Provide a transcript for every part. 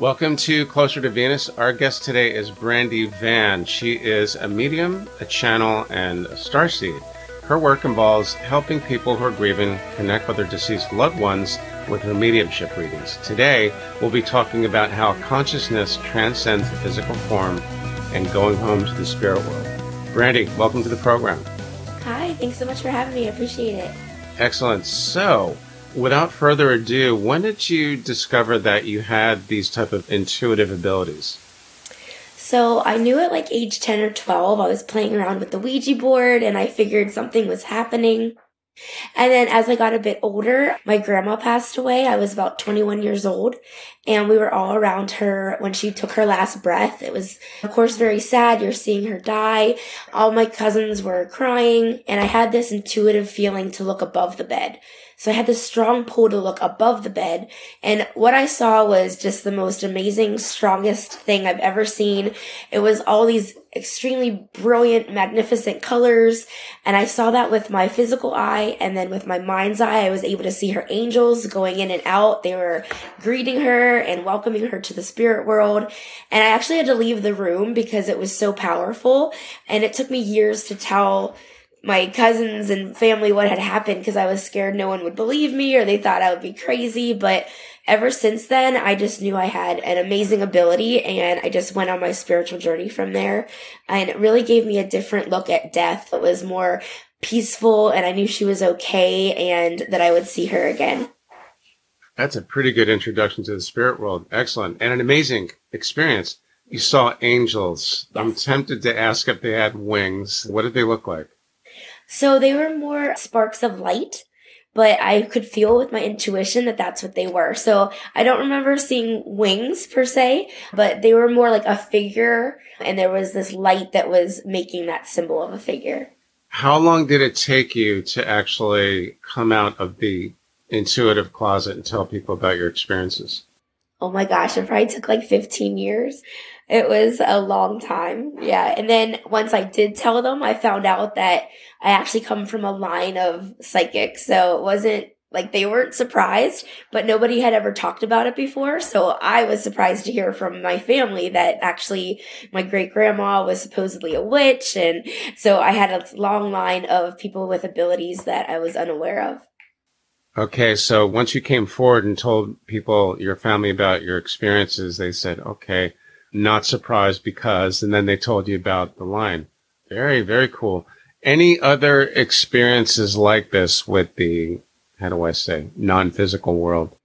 Welcome to Closer to Venus. Our guest today is Brandi Van. She is a medium, a channel, and a starseed. Her work involves helping people who are grieving connect with their deceased loved ones with her mediumship readings. Today, we'll be talking about how consciousness transcends the physical form and going home to the spirit world. Brandi, welcome to the program. Hi, thanks so much for having me. I appreciate it. Excellent. So, without further ado, when did you discover that you had these type of intuitive abilities? So I knew at like age 10 or 12, I was playing around with the Ouija board and I figured something was happening. And then as I got a bit older, my grandma passed away. I was about 21 years old and we were all around her when she took her last breath. It was, of course, very sad. You're seeing her die. All my cousins were crying and I had this intuitive feeling to look above the bed. So I had this strong pull to look above the bed. And what I saw was just the most amazing, strongest thing I've ever seen. It was all these extremely brilliant, magnificent colors. And I saw that with my physical eye. And then with my mind's eye, I was able to see her angels going in and out. They were greeting her and welcoming her to the spirit world. And I actually had to leave the room because it was so powerful. And it took me years to tell my cousins and family what had happened because I was scared no one would believe me or they thought I would be crazy. But ever since then, I just knew I had an amazing ability and I just went on my spiritual journey from there. And it really gave me a different look at death. It was more peaceful and I knew she was okay and that I would see her again. That's a pretty good introduction to the spirit world. Excellent. And an amazing experience. You saw angels. Yes. I'm tempted to ask if they had wings. What did they look like? So they were more sparks of light, but I could feel with my intuition that that's what they were. So I don't remember seeing wings per se, but they were more like a figure and there was this light that was making that symbol of a figure. How long did it take you to actually come out of the intuitive closet and tell people about your experiences? Oh my gosh, it probably took like 15 years. It was a long time. Yeah. And then once I did tell them, I found out that I actually come from a line of psychics. So it wasn't like they weren't surprised, but nobody had ever talked about it before. So I was surprised to hear from my family that actually my great grandma was supposedly a witch. And so I had a long line of people with abilities that I was unaware of. Okay, so once you came forward and told people, your family about your experiences, they said, okay, not surprised because, and then they told you about the line. Very, very cool. Any other experiences like this with the, how do I say, non-physical world?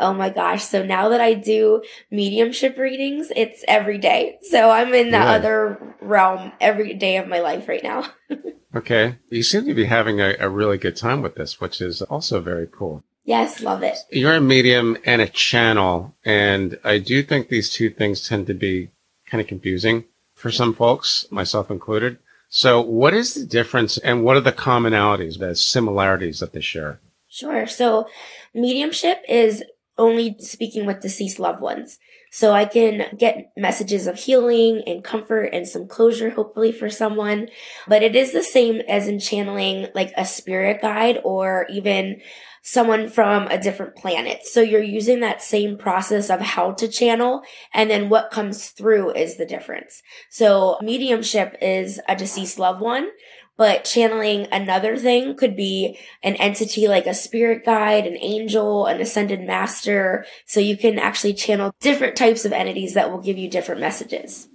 Oh my gosh. So now that I do mediumship readings, it's every day. So I'm in the other realm every day of my life right now. okay. You seem to be having a, a really good time with this, which is also very cool. Yes, love it. You're a medium and a channel, and I do think these two things tend to be kind of confusing for some folks, myself included. So what is the difference and what are the commonalities, the similarities that they share? Sure. So mediumship is only speaking with deceased loved ones. So I can get messages of healing and comfort and some closure, hopefully for someone. But it is the same as in channeling like a spirit guide or even someone from a different planet. So you're using that same process of how to channel and then what comes through is the difference. So mediumship is a deceased loved one, but channeling another thing could be an entity like a spirit guide, an angel, an ascended master. So you can actually channel different types of entities that will give you different messages.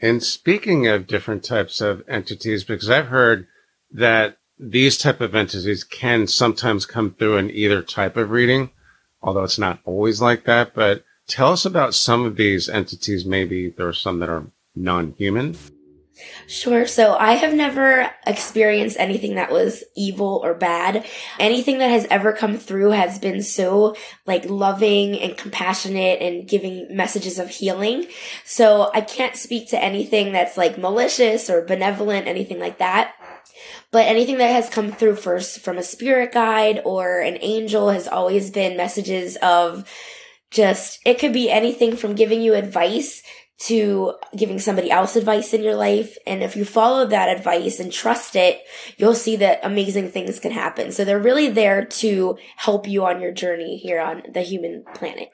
And speaking of different types of entities, because I've heard that these type of entities can sometimes come through in either type of reading, although it's not always like that. But tell us about some of these entities. Maybe there are some that are non-human. Sure. So I have never experienced anything that was evil or bad. Anything that has ever come through has been so like loving and compassionate and giving messages of healing. So I can't speak to anything that's like malicious or benevolent, anything like that. But anything that has come through first from a spirit guide or an angel has always been messages of just, it could be anything from giving you advice to giving somebody else advice in your life. And if you follow that advice and trust it, you'll see that amazing things can happen. So they're really there to help you on your journey here on the human planet.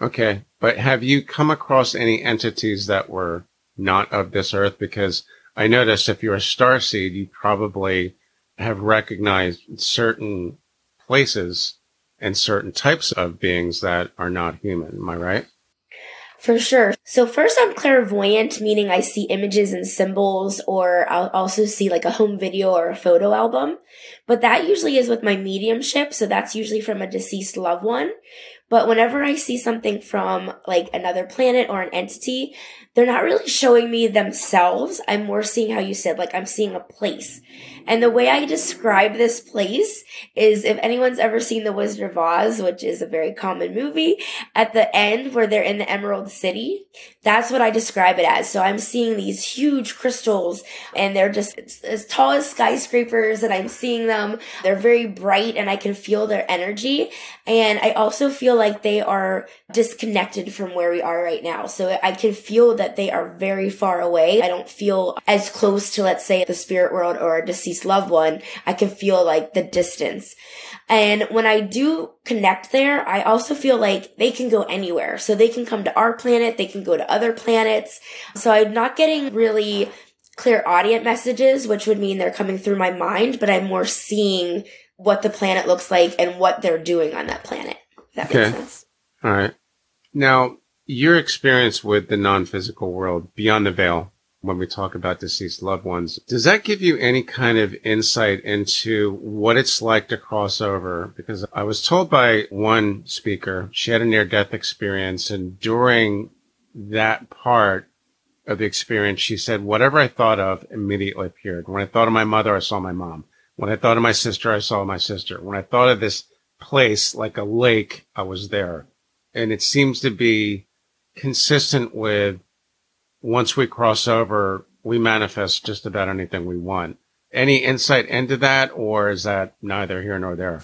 Okay. But have you come across any entities that were not of this earth? Because I noticed if you're a star seed, you probably have recognized certain places and certain types of beings that are not human. Am I right? For sure. So first I'm clairvoyant, meaning I see images and symbols, or I'll also see like a home video or a photo album. But that usually is with my mediumship. So that's usually from a deceased loved one. But whenever I see something from like another planet or an entity, they're not really showing me themselves. I'm more seeing how you said, like I'm seeing a place. And the way I describe this place is if anyone's ever seen The Wizard of Oz, which is a very common movie, at the end where they're in the Emerald City, that's what I describe it as. So I'm seeing these huge crystals and they're just as tall as skyscrapers and I'm seeing them. They're very bright and I can feel their energy. And I also feel like they are disconnected from where we are right now. So I can feel that they are very far away. I don't feel as close to, let's say, the spirit world or a deceased loved one. I can feel like the distance. And when I do connect there, I also feel like they can go anywhere. So they can come to our planet, they can go to other planets. So I'm not getting really clairaudience messages, which would mean they're coming through my mind, but I'm more seeing what the planet looks like and what they're doing on that planet. that okay. makes sense. All right. Now, your experience with the non-physical world beyond the veil, when we talk about deceased loved ones, does that give you any kind of insight into what it's like to cross over? Because I was told by one speaker, she had a near death experience and during that part of the experience, she said, whatever I thought of immediately appeared. When I thought of my mother, I saw my mom. When I thought of my sister, I saw my sister. When I thought of this place like a lake, I was there. And it seems to be consistent with once we cross over, we manifest just about anything we want. Any insight into that, or is that neither here nor there?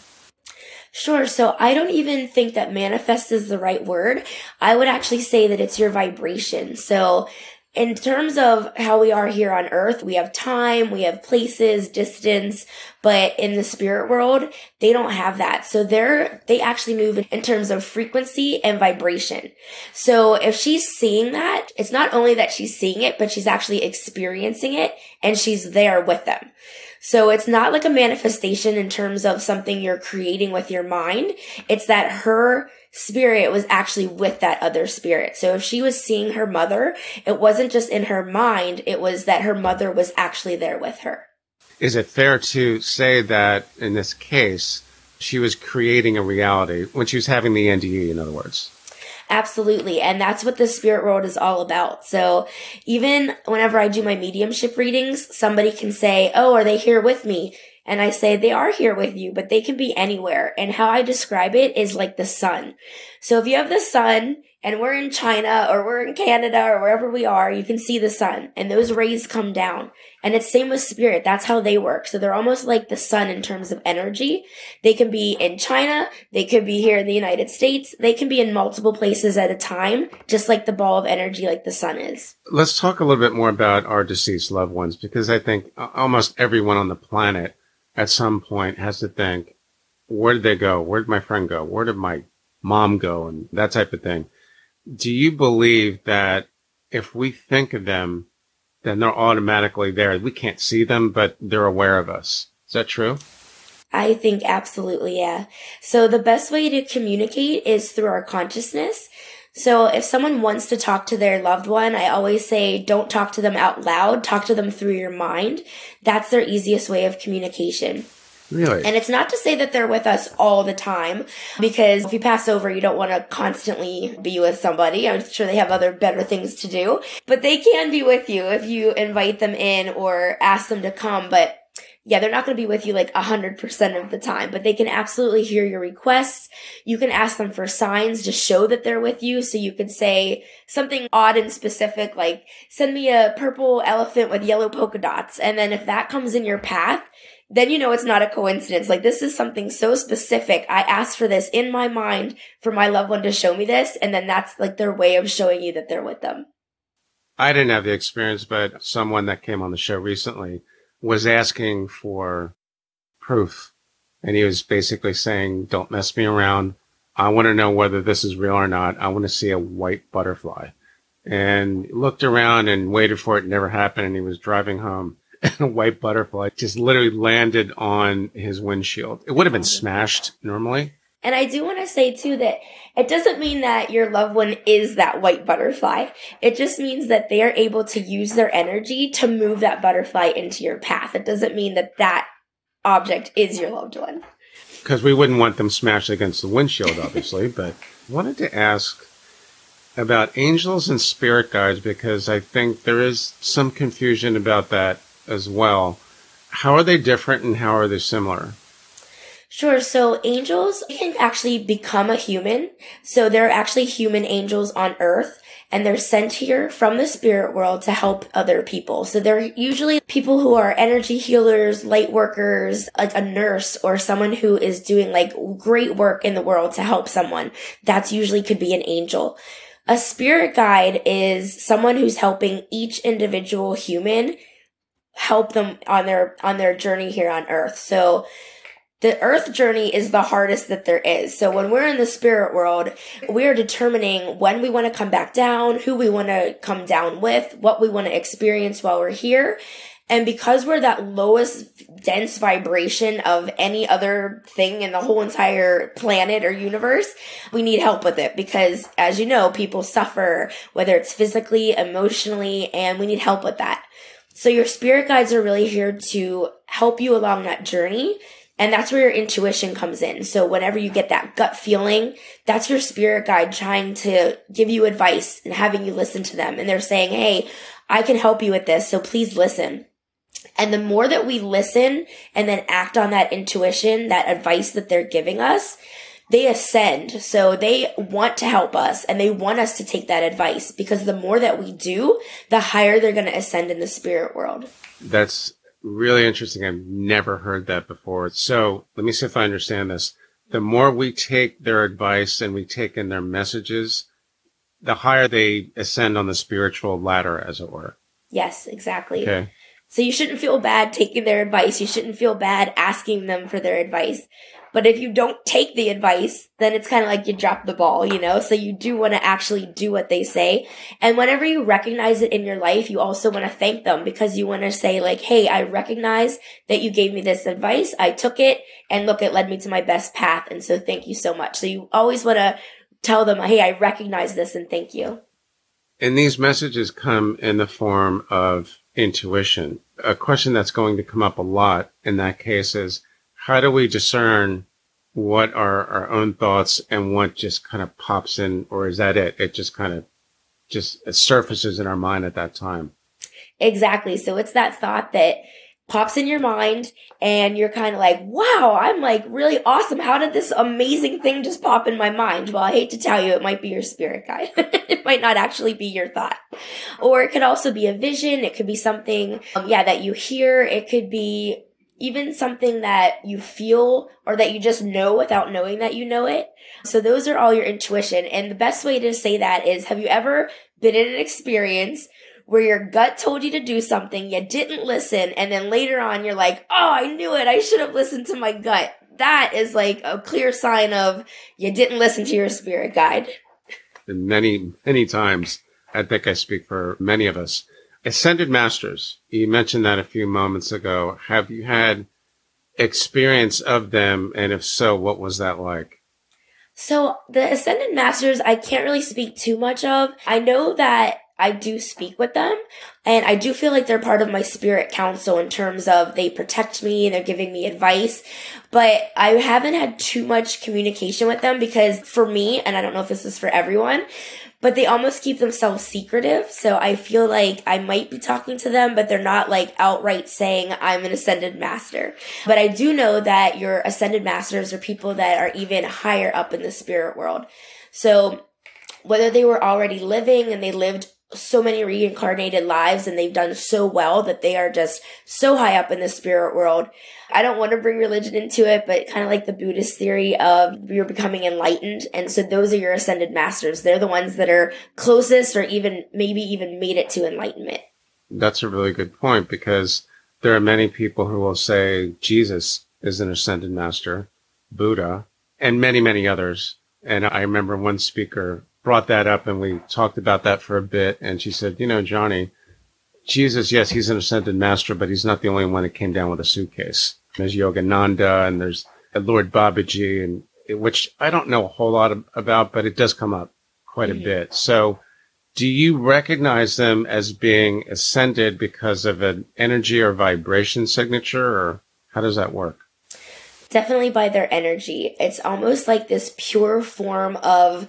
Sure. So I don't even think that manifest is the right word. I would actually say that it's your vibration. So in terms of how we are here on earth, we have time, we have places, distance, but in the spirit world, they don't have that. So they're, they actually move in terms of frequency and vibration. So if she's seeing that, it's not only that she's seeing it, but she's actually experiencing it and she's there with them. So it's not like a manifestation in terms of something you're creating with your mind. It's that her spirit was actually with that other spirit. So if she was seeing her mother, it wasn't just in her mind, it was that her mother was actually there with her. Is it fair to say that in this case, she was creating a reality when she was having the NDE, in other words? Absolutely. And that's what the spirit world is all about. So even whenever I do my mediumship readings, somebody can say, Oh, are they here with me? And I say they are here with you, but they can be anywhere. And how I describe it is like the sun. So if you have the sun and we're in China or we're in Canada or wherever we are, you can see the sun and those rays come down. And it's same with spirit. That's how they work. So they're almost like the sun in terms of energy. They can be in China. They could be here in the United States. They can be in multiple places at a time, just like the ball of energy, like the sun is. Let's talk a little bit more about our deceased loved ones because I think almost everyone on the planet at some point has to think, where did they go? Where did my friend go? Where did my mom go? And that type of thing. Do you believe that if we think of them, then they're automatically there? We can't see them, but they're aware of us. Is that true? I think absolutely, yeah. So the best way to communicate is through our consciousness. So if someone wants to talk to their loved one, I always say don't talk to them out loud, talk to them through your mind. That's their easiest way of communication. Really? And it's not to say that they're with us all the time, because if you pass over, you don't want to constantly be with somebody. I'm sure they have other better things to do, but they can be with you if you invite them in or ask them to come. But yeah, they're not going to be with you like 100% of the time, but they can absolutely hear your requests. You can ask them for signs to show that they're with you. So you can say something odd and specific, like send me a purple elephant with yellow polka dots. And then if that comes in your path, then you know it's not a coincidence. Like this is something so specific. I asked for this in my mind for my loved one to show me this. And then that's like their way of showing you that they're with them. I didn't have the experience, but someone that came on the show recently was asking for proof. And he was basically saying, don't mess me around. I want to know whether this is real or not. I want to see a white butterfly. And looked around and waited for it. it never happened. And he was driving home and a white butterfly just literally landed on his windshield. It would have been oh, smashed normally. And I do want to say too that it doesn't mean that your loved one is that white butterfly. It just means that they are able to use their energy to move that butterfly into your path. It doesn't mean that that object is your loved one. Because we wouldn't want them smashed against the windshield, obviously, but wanted to ask about angels and spirit guides because I think there is some confusion about that as well. How are they different and how are they similar? Sure. So angels can actually become a human. So there are actually human angels on earth and they're sent here from the spirit world to help other people. So they're usually people who are energy healers, light workers, like a nurse or someone who is doing like great work in the world to help someone. That's usually could be an angel. A spirit guide is someone who's helping each individual human help them on their, on their journey here on earth. So the earth journey is the hardest that there is. So when we're in the spirit world, we are determining when we want to come back down, who we want to come down with, what we want to experience while we're here. And because we're that lowest dense vibration of any other thing in the whole entire planet or universe, we need help with it because as you know, people suffer, whether it's physically, emotionally, and we need help with that. So your spirit guides are really here to help you along that journey and that's where your intuition comes in. So whenever you get that gut feeling, that's your spirit guide trying to give you advice and having you listen to them. And they're saying, Hey, I can help you with this. So please listen. And the more that we listen and then act on that intuition, that advice that they're giving us, they ascend. So they want to help us and they want us to take that advice because the more that we do, the higher they're going to ascend in the spirit world. That's really interesting. I've never heard that before. So let me see if I understand this. The more we take their advice and we take in their messages, the higher they ascend on the spiritual ladder, as it were. Yes, exactly. Okay. So you shouldn't feel bad taking their advice. You shouldn't feel bad asking them for their advice. But if you don't take the advice, then it's kind of like you drop the ball, you know? So you do want to actually do what they say. And whenever you recognize it in your life, you also want to thank them because you want to say like, Hey, I recognize that you gave me this advice. I took it and look, it led me to my best path. And so thank you so much. So you always want to tell them, Hey, I recognize this and thank you. And these messages come in the form of intuition. A question that's going to come up a lot in that case is, how do we discern what are our own thoughts and what just kind of pops in, or is that it? It just kind of just surfaces in our mind at that time. Exactly. So it's that thought that pops in your mind and you're kind of like, wow, I'm like really awesome. How did this amazing thing just pop in my mind? Well, I hate to tell you, it might be your spirit guide. it might not actually be your thought. Or it could also be a vision. It could be something, um, yeah, that you hear. It could be even something that you feel or that you just know without knowing that you know it. So those are all your intuition. And the best way to say that is, have you ever been in an experience where your gut told you to do something, you didn't listen, and then later on you're like, oh, I knew it. I should have listened to my gut. That is like a clear sign of you didn't listen to your spirit guide. And many, many times, I think I speak for many of us, Ascended Masters, you mentioned that a few moments ago. Have you had experience of them? And if so, what was that like? So the Ascended Masters, I can't really speak too much of. I know that I do speak with them and I do feel like they're part of my spirit council in terms of they protect me and they're giving me advice. But I haven't had too much communication with them because for me, and I don't know if this is for everyone, but they almost keep themselves secretive. So I feel like I might be talking to them, but they're not like outright saying I'm an ascended master. But I do know that your ascended masters are people that are even higher up in the spirit world. So whether they were already living and they lived so many reincarnated lives and they've done so well that they are just so high up in the spirit world. I don't want to bring religion into it, but kind of like the Buddhist theory of you're becoming enlightened. And so those are your ascended masters. They're the ones that are closest or even maybe even made it to enlightenment. That's a really good point because there are many people who will say Jesus is an ascended master, Buddha, and many, many others And I remember one speaker brought that up and we talked about that for a bit. And she said, you know, Johnny, Jesus, yes, he's an ascended master, but he's not the only one that came down with a suitcase. There's Yogananda and there's Lord Babaji, and which I don't know a whole lot of, about, but it does come up quite mm-hmm. a bit. So do you recognize them as being ascended because of an energy or vibration signature, or how does that work? Definitely by their energy. It's almost like this pure form of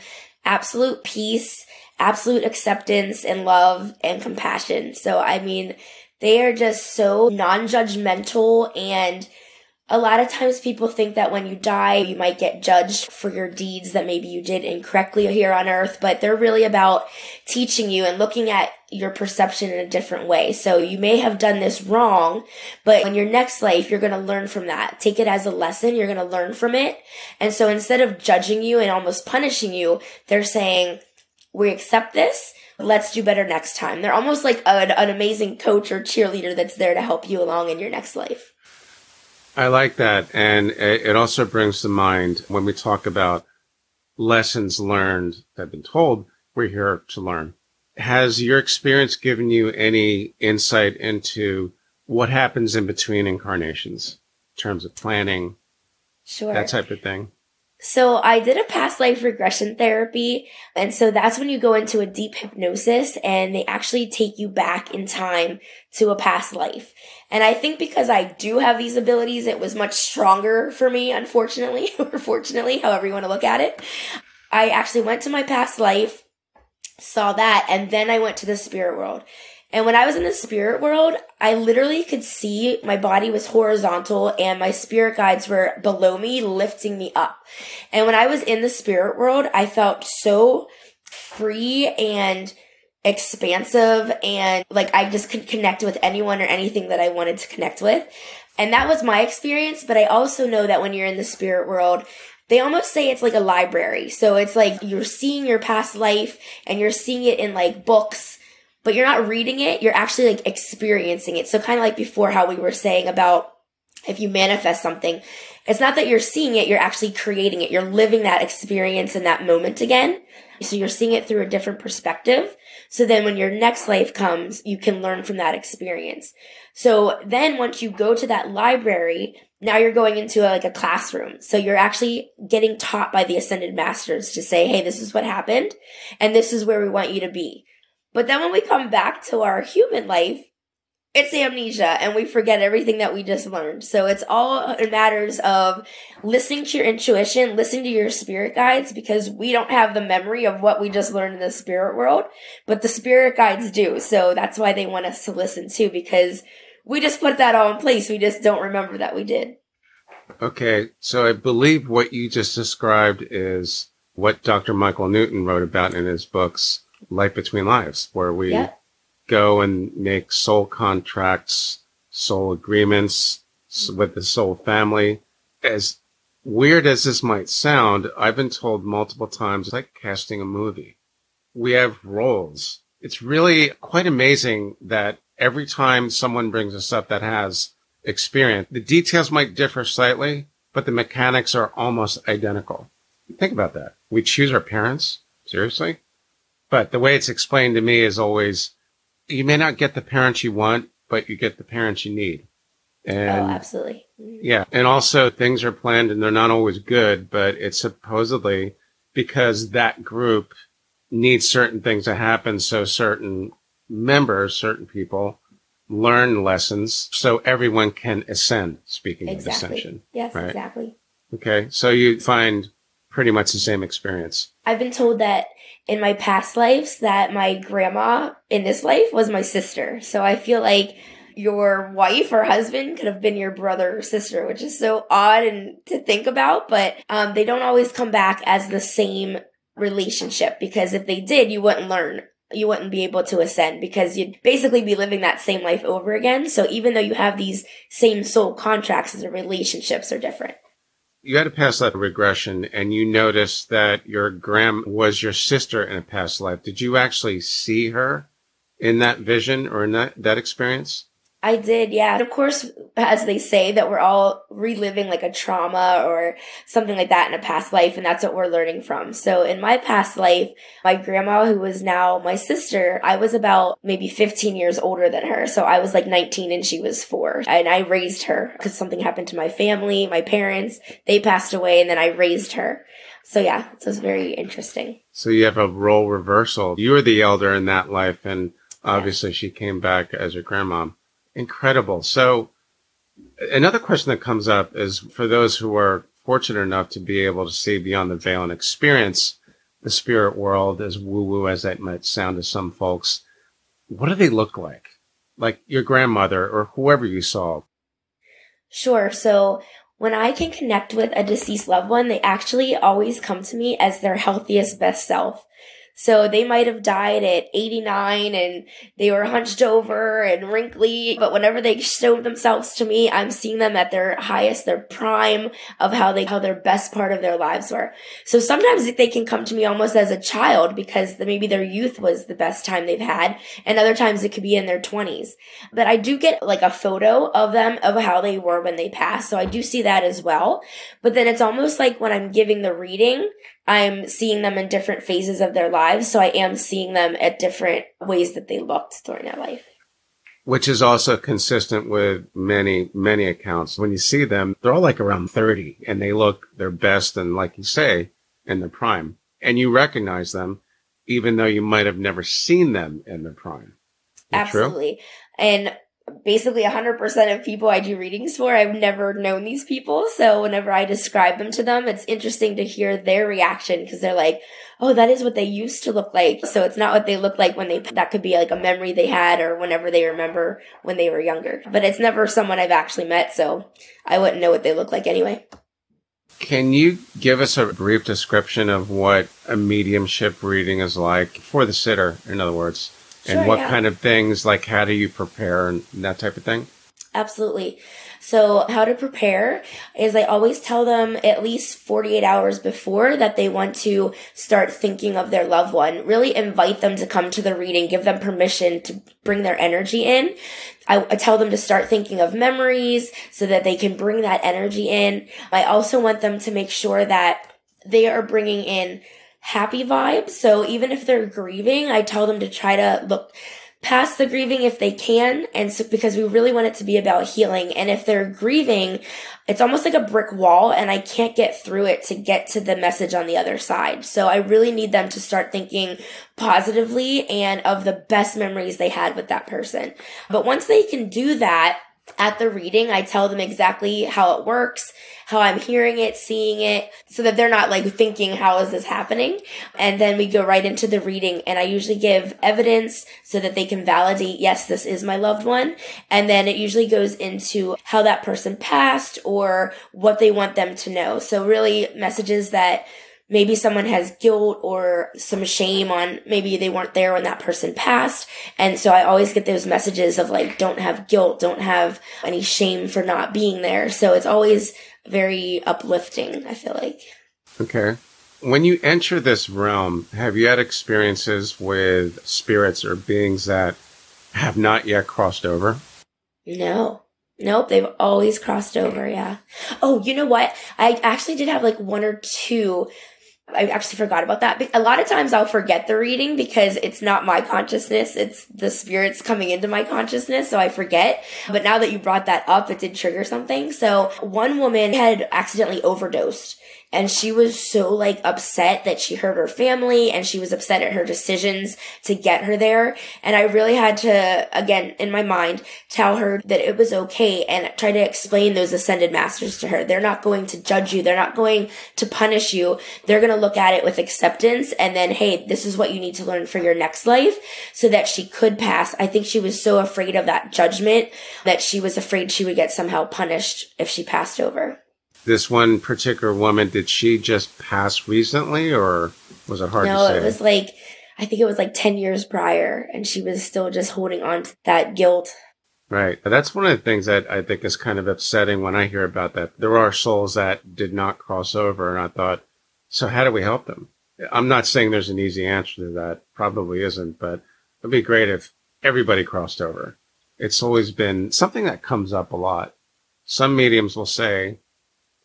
absolute peace, absolute acceptance and love and compassion. So, I mean, they are just so non judgmental and a lot of times people think that when you die, you might get judged for your deeds that maybe you did incorrectly here on earth, but they're really about teaching you and looking at your perception in a different way. So you may have done this wrong, but in your next life, you're going to learn from that. Take it as a lesson. You're going to learn from it. And so instead of judging you and almost punishing you, they're saying, we accept this. Let's do better next time. They're almost like an, an amazing coach or cheerleader that's there to help you along in your next life. I like that. And it also brings to mind when we talk about lessons learned that have been told, we're here to learn. Has your experience given you any insight into what happens in between incarnations in terms of planning? Sure. That type of thing. So I did a past life regression therapy. And so that's when you go into a deep hypnosis and they actually take you back in time to a past life. And I think because I do have these abilities, it was much stronger for me, unfortunately, or fortunately, however you want to look at it. I actually went to my past life, saw that, and then I went to the spirit world. And when I was in the spirit world, I literally could see my body was horizontal and my spirit guides were below me, lifting me up. And when I was in the spirit world, I felt so free and expansive and like I just could connect with anyone or anything that I wanted to connect with. And that was my experience, but I also know that when you're in the spirit world, they almost say it's like a library. So it's like you're seeing your past life and you're seeing it in like books but you're not reading it, you're actually like experiencing it. So kind of like before how we were saying about if you manifest something, it's not that you're seeing it, you're actually creating it. You're living that experience in that moment again. So you're seeing it through a different perspective. So then when your next life comes, you can learn from that experience. So then once you go to that library, now you're going into a, like a classroom. So you're actually getting taught by the ascended masters to say, Hey, this is what happened and this is where we want you to be. But then when we come back to our human life, it's amnesia and we forget everything that we just learned. So it's all matters of listening to your intuition, listening to your spirit guides because we don't have the memory of what we just learned in the spirit world, but the spirit guides do. So that's why they want us to listen too because we just put that all in place. We just don't remember that we did. Okay. So I believe what you just described is what Dr. Michael Newton wrote about in his books Life Between Lives, where we yeah. go and make soul contracts, soul agreements with the soul family. As weird as this might sound, I've been told multiple times, it's like casting a movie. We have roles. It's really quite amazing that every time someone brings us up that has experience, the details might differ slightly, but the mechanics are almost identical. Think about that. We choose our parents. Seriously? But the way it's explained to me is always, you may not get the parents you want, but you get the parents you need. And oh, absolutely. Mm-hmm. Yeah. And also things are planned and they're not always good, but it's supposedly because that group needs certain things to happen. So certain members, certain people learn lessons so everyone can ascend, speaking exactly. of ascension. Yes, right? exactly. Okay. So you find pretty much the same experience. I've been told that in my past lives that my grandma in this life was my sister. So I feel like your wife or husband could have been your brother or sister, which is so odd and to think about, but um, they don't always come back as the same relationship because if they did, you wouldn't learn. You wouldn't be able to ascend because you'd basically be living that same life over again. So even though you have these same soul contracts, the relationships are different you had a past life regression and you noticed that your gram was your sister in a past life. Did you actually see her in that vision or in that, that experience? I did, yeah. And of course, as they say, that we're all reliving like a trauma or something like that in a past life, and that's what we're learning from. So in my past life, my grandma, who was now my sister, I was about maybe 15 years older than her. So I was like 19 and she was four. And I raised her because something happened to my family, my parents, they passed away, and then I raised her. So yeah, it was very interesting. So you have a role reversal. You were the elder in that life, and obviously yeah. she came back as your grandma. Incredible. So another question that comes up is for those who are fortunate enough to be able to see beyond the veil and experience the spirit world, as woo woo as that might sound to some folks, what do they look like? Like your grandmother or whoever you saw? Sure. So when I can connect with a deceased loved one, they actually always come to me as their healthiest, best self. So they might have died at 89 and they were hunched over and wrinkly, but whenever they show themselves to me, I'm seeing them at their highest, their prime of how they, how their best part of their lives were. So sometimes they can come to me almost as a child because maybe their youth was the best time they've had. And other times it could be in their 20s. But I do get like a photo of them of how they were when they passed. So I do see that as well. But then it's almost like when I'm giving the reading, I'm seeing them in different phases of their lives. So I am seeing them at different ways that they looked during their life. Which is also consistent with many, many accounts. When you see them, they're all like around 30 and they look their best and like you say, in their prime. And you recognize them even though you might have never seen them in their prime. Absolutely. True? And basically 100% of people I do readings for, I've never known these people. So whenever I describe them to them, it's interesting to hear their reaction because they're like, oh, that is what they used to look like. So it's not what they look like when they, that could be like a memory they had or whenever they remember when they were younger. But it's never someone I've actually met. So I wouldn't know what they look like anyway. Can you give us a brief description of what a mediumship reading is like for the sitter, in other words? Sure, and what yeah. kind of things, like how do you prepare and that type of thing? Absolutely. So how to prepare is I always tell them at least 48 hours before that they want to start thinking of their loved one. Really invite them to come to the reading, give them permission to bring their energy in. I, I tell them to start thinking of memories so that they can bring that energy in. I also want them to make sure that they are bringing in happy vibes. So even if they're grieving, I tell them to try to look past the grieving if they can. And so, because we really want it to be about healing. And if they're grieving, it's almost like a brick wall and I can't get through it to get to the message on the other side. So I really need them to start thinking positively and of the best memories they had with that person. But once they can do that, at the reading, I tell them exactly how it works, how I'm hearing it, seeing it, so that they're not like thinking, how is this happening? And then we go right into the reading and I usually give evidence so that they can validate, yes, this is my loved one. And then it usually goes into how that person passed or what they want them to know. So really messages that maybe someone has guilt or some shame on maybe they weren't there when that person passed. And so I always get those messages of like, don't have guilt, don't have any shame for not being there. So it's always very uplifting, I feel like. Okay. When you enter this realm, have you had experiences with spirits or beings that have not yet crossed over? No. Nope, they've always crossed over, yeah. Oh, you know what? I actually did have like one or two I actually forgot about that. A lot of times I'll forget the reading because it's not my consciousness. It's the spirits coming into my consciousness. So I forget. But now that you brought that up, it did trigger something. So one woman had accidentally overdosed and she was so like upset that she hurt her family and she was upset at her decisions to get her there. And I really had to, again, in my mind, tell her that it was okay and try to explain those ascended masters to her. They're not going to judge you. They're not going to punish you. They're going to look at it with acceptance and then, hey, this is what you need to learn for your next life so that she could pass. I think she was so afraid of that judgment that she was afraid she would get somehow punished if she passed over this one particular woman, did she just pass recently or was it hard no, to say? No, it was like, I think it was like 10 years prior and she was still just holding on to that guilt. Right. That's one of the things that I think is kind of upsetting when I hear about that. There are souls that did not cross over and I thought, so how do we help them? I'm not saying there's an easy answer to that. Probably isn't, but it'd be great if everybody crossed over it's always been something that comes up a lot. Some mediums will say,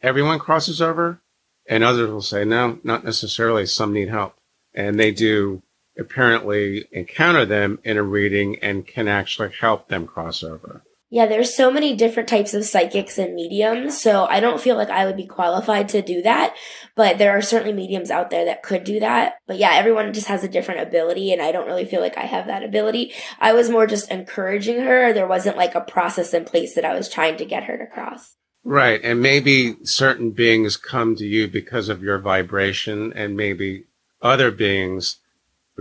everyone crosses over, and others will say, no, not necessarily. Some need help. And they do apparently encounter them in a reading and can actually help them cross over. Yeah, there's so many different types of psychics and mediums, so I don't feel like I would be qualified to do that, but there are certainly mediums out there that could do that. But yeah, everyone just has a different ability and I don't really feel like I have that ability. I was more just encouraging her. There wasn't like a process in place that I was trying to get her to cross. Right. And maybe certain beings come to you because of your vibration and maybe other beings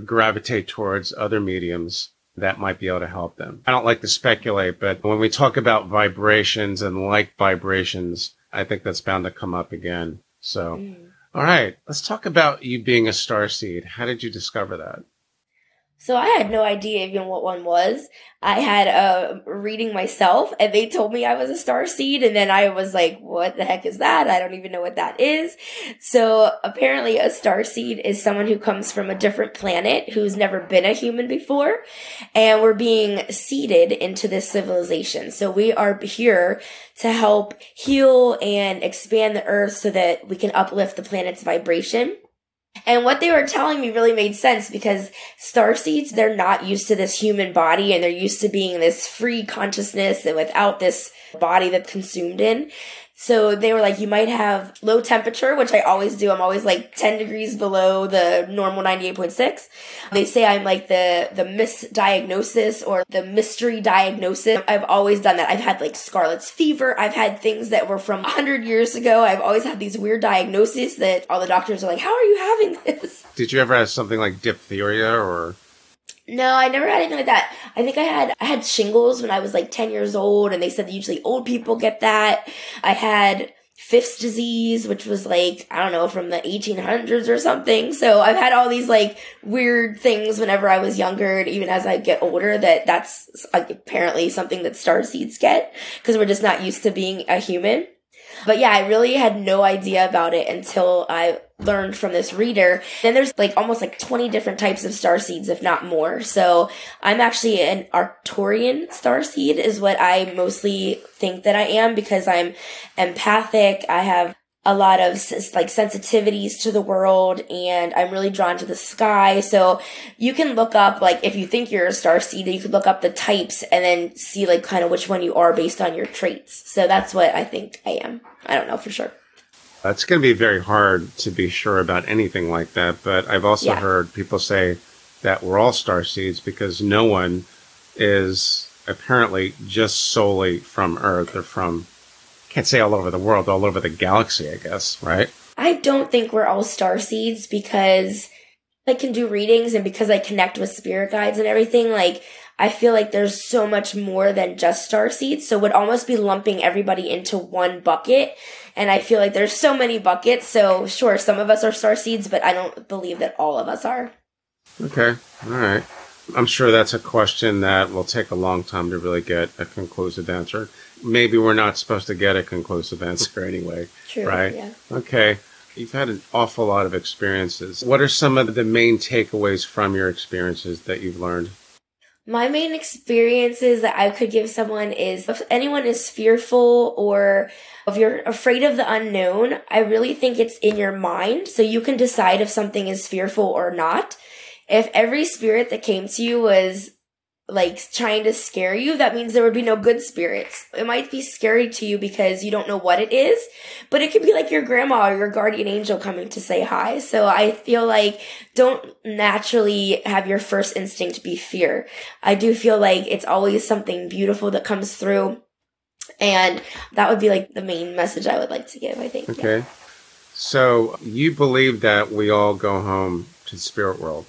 gravitate towards other mediums that might be able to help them. I don't like to speculate, but when we talk about vibrations and like vibrations, I think that's bound to come up again. So, mm. all right, let's talk about you being a star seed. How did you discover that? So I had no idea even what one was. I had a reading myself and they told me I was a star seed and then I was like, what the heck is that? I don't even know what that is. So apparently a star seed is someone who comes from a different planet who's never been a human before and we're being seeded into this civilization. So we are here to help heal and expand the earth so that we can uplift the planet's vibration. And what they were telling me really made sense because star seeds, they're not used to this human body and they're used to being this free consciousness and without this body that's consumed in. So they were like, you might have low temperature, which I always do. I'm always like 10 degrees below the normal 98.6. They say I'm like the, the misdiagnosis or the mystery diagnosis. I've always done that. I've had like Scarlet's fever. I've had things that were from 100 years ago. I've always had these weird diagnoses that all the doctors are like, how are you having this? Did you ever have something like diphtheria or? No, I never had anything like that. I think I had I had shingles when I was like 10 years old and they said that usually old people get that. I had Fifth's disease, which was like, I don't know, from the 1800s or something. So I've had all these like weird things whenever I was younger and even as I get older that that's apparently something that star seeds get because we're just not used to being a human. But yeah, I really had no idea about it until I learned from this reader. Then there's like almost like 20 different types of star seeds, if not more. So I'm actually an Arcturian star seed is what I mostly think that I am because I'm empathic. I have a lot of like sensitivities to the world and I'm really drawn to the sky. So you can look up like if you think you're a star seed, you could look up the types and then see like kind of which one you are based on your traits. So that's what I think I am. I don't know for sure. It's going to be very hard to be sure about anything like that, but I've also yeah. heard people say that we're all star seeds because no one is apparently just solely from Earth or from can't say all over the world, all over the galaxy, I guess, right? I don't think we're all star seeds because I can do readings and because I connect with spirit guides and everything, like I feel like there's so much more than just star seeds. So would almost be lumping everybody into one bucket. And I feel like there's so many buckets. So sure, some of us are star seeds, but I don't believe that all of us are. Okay. All right. I'm sure that's a question that will take a long time to really get a conclusive answer. Maybe we're not supposed to get a conclusive answer anyway. True. Right? Yeah. Okay. You've had an awful lot of experiences. What are some of the main takeaways from your experiences that you've learned? My main experiences that I could give someone is if anyone is fearful or if you're afraid of the unknown, I really think it's in your mind. So you can decide if something is fearful or not if every spirit that came to you was like trying to scare you, that means there would be no good spirits. It might be scary to you because you don't know what it is, but it could be like your grandma or your guardian angel coming to say hi. So I feel like don't naturally have your first instinct be fear. I do feel like it's always something beautiful that comes through. And that would be like the main message I would like to give, I think. Okay. Yeah. So you believe that we all go home to the spirit world?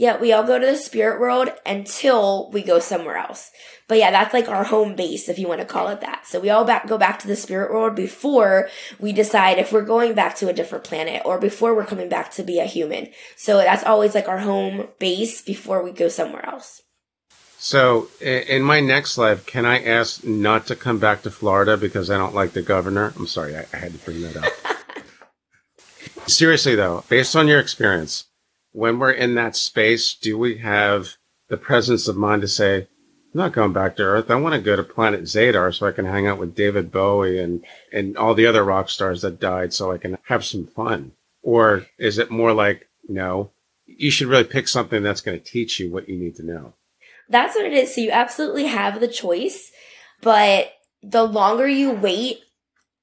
Yeah, we all go to the spirit world until we go somewhere else. But yeah, that's like our home base, if you want to call it that. So we all back, go back to the spirit world before we decide if we're going back to a different planet or before we're coming back to be a human. So that's always like our home base before we go somewhere else. So in my next life, can I ask not to come back to Florida because I don't like the governor? I'm sorry, I, I had to bring that up. Seriously though, based on your experience, when we're in that space, do we have the presence of mind to say, I'm not going back to Earth. I want to go to planet Zadar so I can hang out with David Bowie and, and all the other rock stars that died so I can have some fun. Or is it more like, no, you should really pick something that's going to teach you what you need to know? That's what it is. So you absolutely have the choice, but the longer you wait,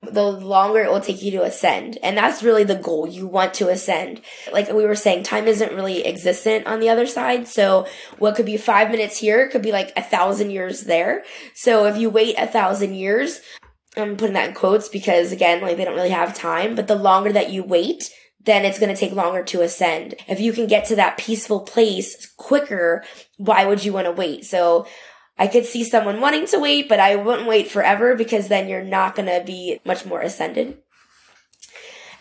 the longer it will take you to ascend. And that's really the goal. You want to ascend. Like we were saying, time isn't really existent on the other side. So what could be five minutes here could be like a thousand years there. So if you wait a thousand years, I'm putting that in quotes because again, like they don't really have time, but the longer that you wait, then it's going to take longer to ascend. If you can get to that peaceful place quicker, why would you want to wait? So I could see someone wanting to wait, but I wouldn't wait forever because then you're not going to be much more ascended.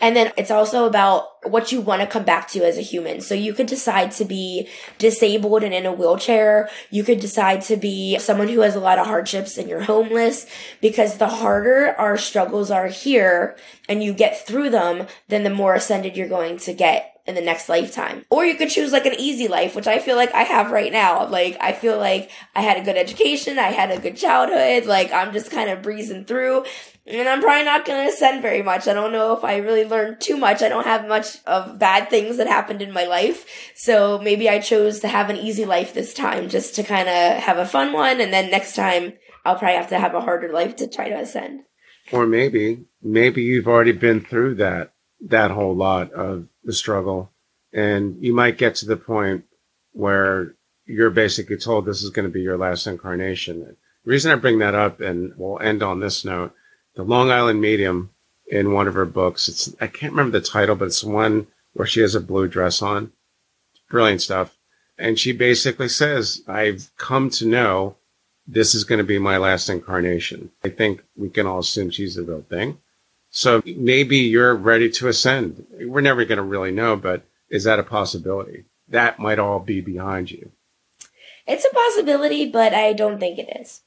And then it's also about what you want to come back to as a human. So you could decide to be disabled and in a wheelchair. You could decide to be someone who has a lot of hardships and you're homeless because the harder our struggles are here and you get through them, then the more ascended you're going to get in the next lifetime. Or you could choose like an easy life, which I feel like I have right now. Like, I feel like I had a good education. I had a good childhood. Like, I'm just kind of breezing through. And I'm probably not going to ascend very much. I don't know if I really learned too much. I don't have much of bad things that happened in my life. So maybe I chose to have an easy life this time just to kind of have a fun one. And then next time I'll probably have to have a harder life to try to ascend. Or maybe, maybe you've already been through that, that whole lot of the struggle. And you might get to the point where you're basically told this is going to be your last incarnation. The reason I bring that up, and we'll end on this note, the Long Island Medium in one of her books, it's, I can't remember the title, but it's one where she has a blue dress on. Brilliant stuff. And she basically says, I've come to know this is going to be my last incarnation. I think we can all assume she's the real thing. So maybe you're ready to ascend. We're never going to really know, but is that a possibility? That might all be behind you. It's a possibility, but I don't think it is.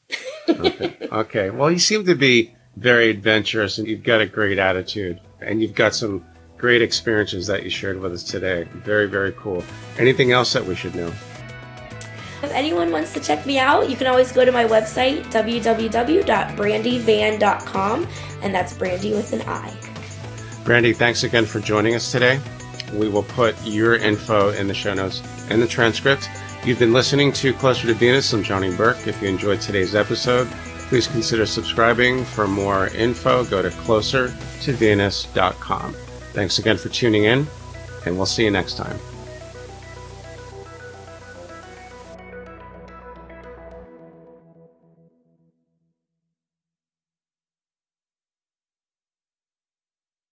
okay. okay. Well, you seem to be very adventurous and you've got a great attitude and you've got some great experiences that you shared with us today. Very, very cool. Anything else that we should know? If anyone wants to check me out, you can always go to my website, www.brandivan.com, and that's Brandi with an I. Brandi, thanks again for joining us today. We will put your info in the show notes and the transcript. You've been listening to Closer to Venus. I'm Johnny Burke. If you enjoyed today's episode, please consider subscribing. For more info, go to closertovenus.com. Thanks again for tuning in, and we'll see you next time.